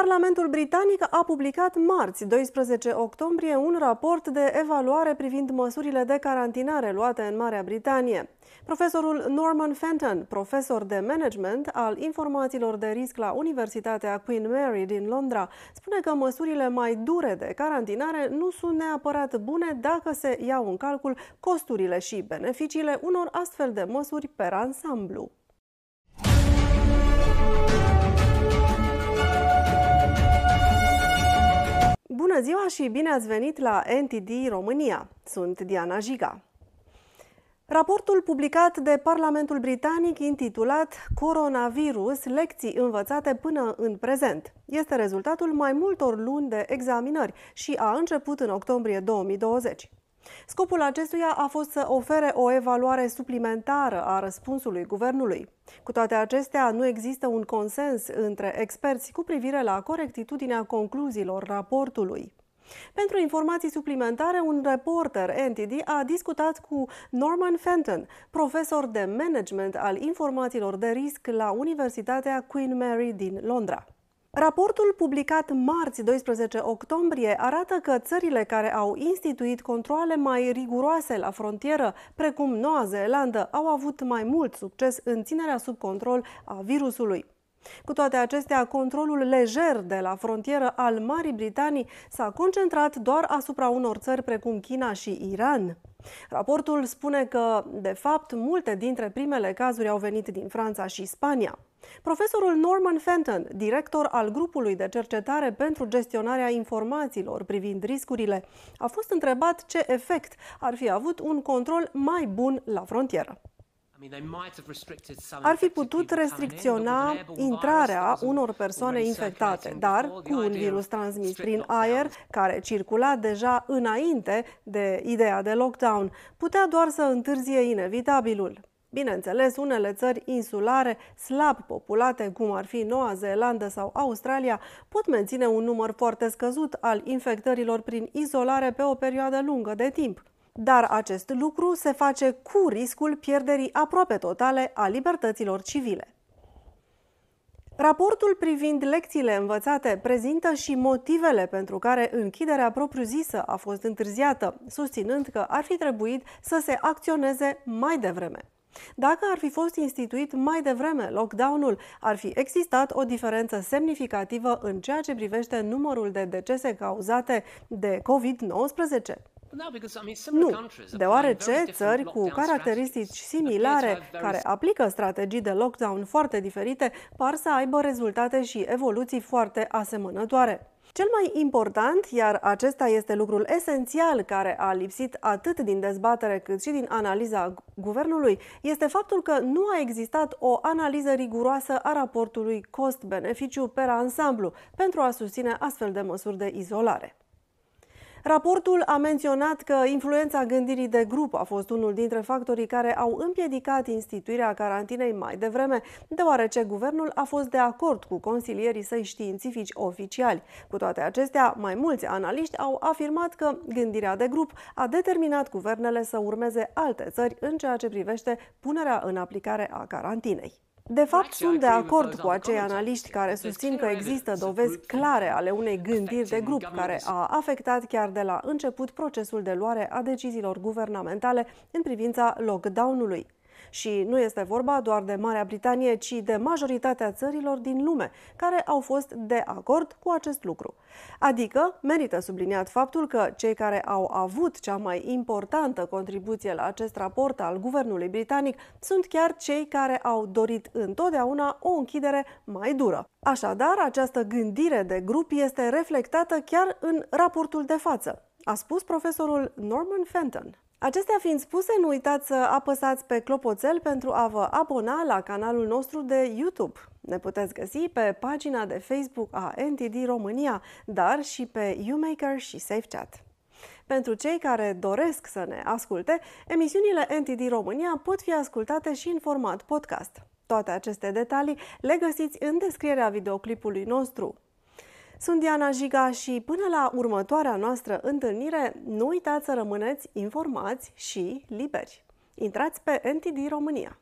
Parlamentul britanic a publicat marți, 12 octombrie, un raport de evaluare privind măsurile de carantinare luate în Marea Britanie. Profesorul Norman Fenton, profesor de management al informațiilor de risc la Universitatea Queen Mary din Londra, spune că măsurile mai dure de carantinare nu sunt neapărat bune dacă se iau în calcul costurile și beneficiile unor astfel de măsuri per ansamblu. Bună ziua și bine ați venit la NTD România. Sunt Diana Jiga. Raportul publicat de Parlamentul Britanic intitulat Coronavirus, lecții învățate până în prezent, este rezultatul mai multor luni de examinări și a început în octombrie 2020. Scopul acestuia a fost să ofere o evaluare suplimentară a răspunsului guvernului. Cu toate acestea, nu există un consens între experți cu privire la corectitudinea concluziilor raportului. Pentru informații suplimentare, un reporter NTD a discutat cu Norman Fenton, profesor de management al informațiilor de risc la Universitatea Queen Mary din Londra. Raportul publicat marți 12 octombrie arată că țările care au instituit controle mai riguroase la frontieră, precum Noua Zeelandă, au avut mai mult succes în ținerea sub control a virusului. Cu toate acestea, controlul lejer de la frontieră al Marii Britanii s-a concentrat doar asupra unor țări precum China și Iran. Raportul spune că, de fapt, multe dintre primele cazuri au venit din Franța și Spania. Profesorul Norman Fenton, director al grupului de cercetare pentru gestionarea informațiilor privind riscurile, a fost întrebat ce efect ar fi avut un control mai bun la frontieră. Ar fi putut restricționa intrarea unor persoane infectate, dar cu un virus transmis prin aer, care circula deja înainte de ideea de lockdown, putea doar să întârzie inevitabilul. Bineînțeles, unele țări insulare, slab populate, cum ar fi Noua Zeelandă sau Australia, pot menține un număr foarte scăzut al infectărilor prin izolare pe o perioadă lungă de timp. Dar acest lucru se face cu riscul pierderii aproape totale a libertăților civile. Raportul privind lecțiile învățate prezintă și motivele pentru care închiderea propriu-zisă a fost întârziată, susținând că ar fi trebuit să se acționeze mai devreme. Dacă ar fi fost instituit mai devreme lockdown-ul, ar fi existat o diferență semnificativă în ceea ce privește numărul de decese cauzate de COVID-19. Nu, deoarece țări cu caracteristici similare, care aplică strategii de lockdown foarte diferite, par să aibă rezultate și evoluții foarte asemănătoare. Cel mai important, iar acesta este lucrul esențial care a lipsit atât din dezbatere cât și din analiza guvernului, este faptul că nu a existat o analiză riguroasă a raportului cost-beneficiu per ansamblu pentru a susține astfel de măsuri de izolare. Raportul a menționat că influența gândirii de grup a fost unul dintre factorii care au împiedicat instituirea carantinei mai devreme, deoarece guvernul a fost de acord cu consilierii săi științifici oficiali. Cu toate acestea, mai mulți analiști au afirmat că gândirea de grup a determinat guvernele să urmeze alte țări în ceea ce privește punerea în aplicare a carantinei. De fapt, sunt de acord cu acei analiști care susțin că există dovezi clare ale unei gândiri de grup care a afectat chiar de la început procesul de luare a deciziilor guvernamentale în privința lockdown-ului. Și nu este vorba doar de Marea Britanie, ci de majoritatea țărilor din lume, care au fost de acord cu acest lucru. Adică, merită subliniat faptul că cei care au avut cea mai importantă contribuție la acest raport al guvernului britanic sunt chiar cei care au dorit întotdeauna o închidere mai dură. Așadar, această gândire de grup este reflectată chiar în raportul de față, a spus profesorul Norman Fenton. Acestea fiind spuse, nu uitați să apăsați pe clopoțel pentru a vă abona la canalul nostru de YouTube. Ne puteți găsi pe pagina de Facebook a NTD România, dar și pe YouMaker și SafeChat. Pentru cei care doresc să ne asculte, emisiunile NTD România pot fi ascultate și în format podcast. Toate aceste detalii le găsiți în descrierea videoclipului nostru. Sunt Diana Jiga și până la următoarea noastră întâlnire, nu uitați să rămâneți informați și liberi. Intrați pe NTD România.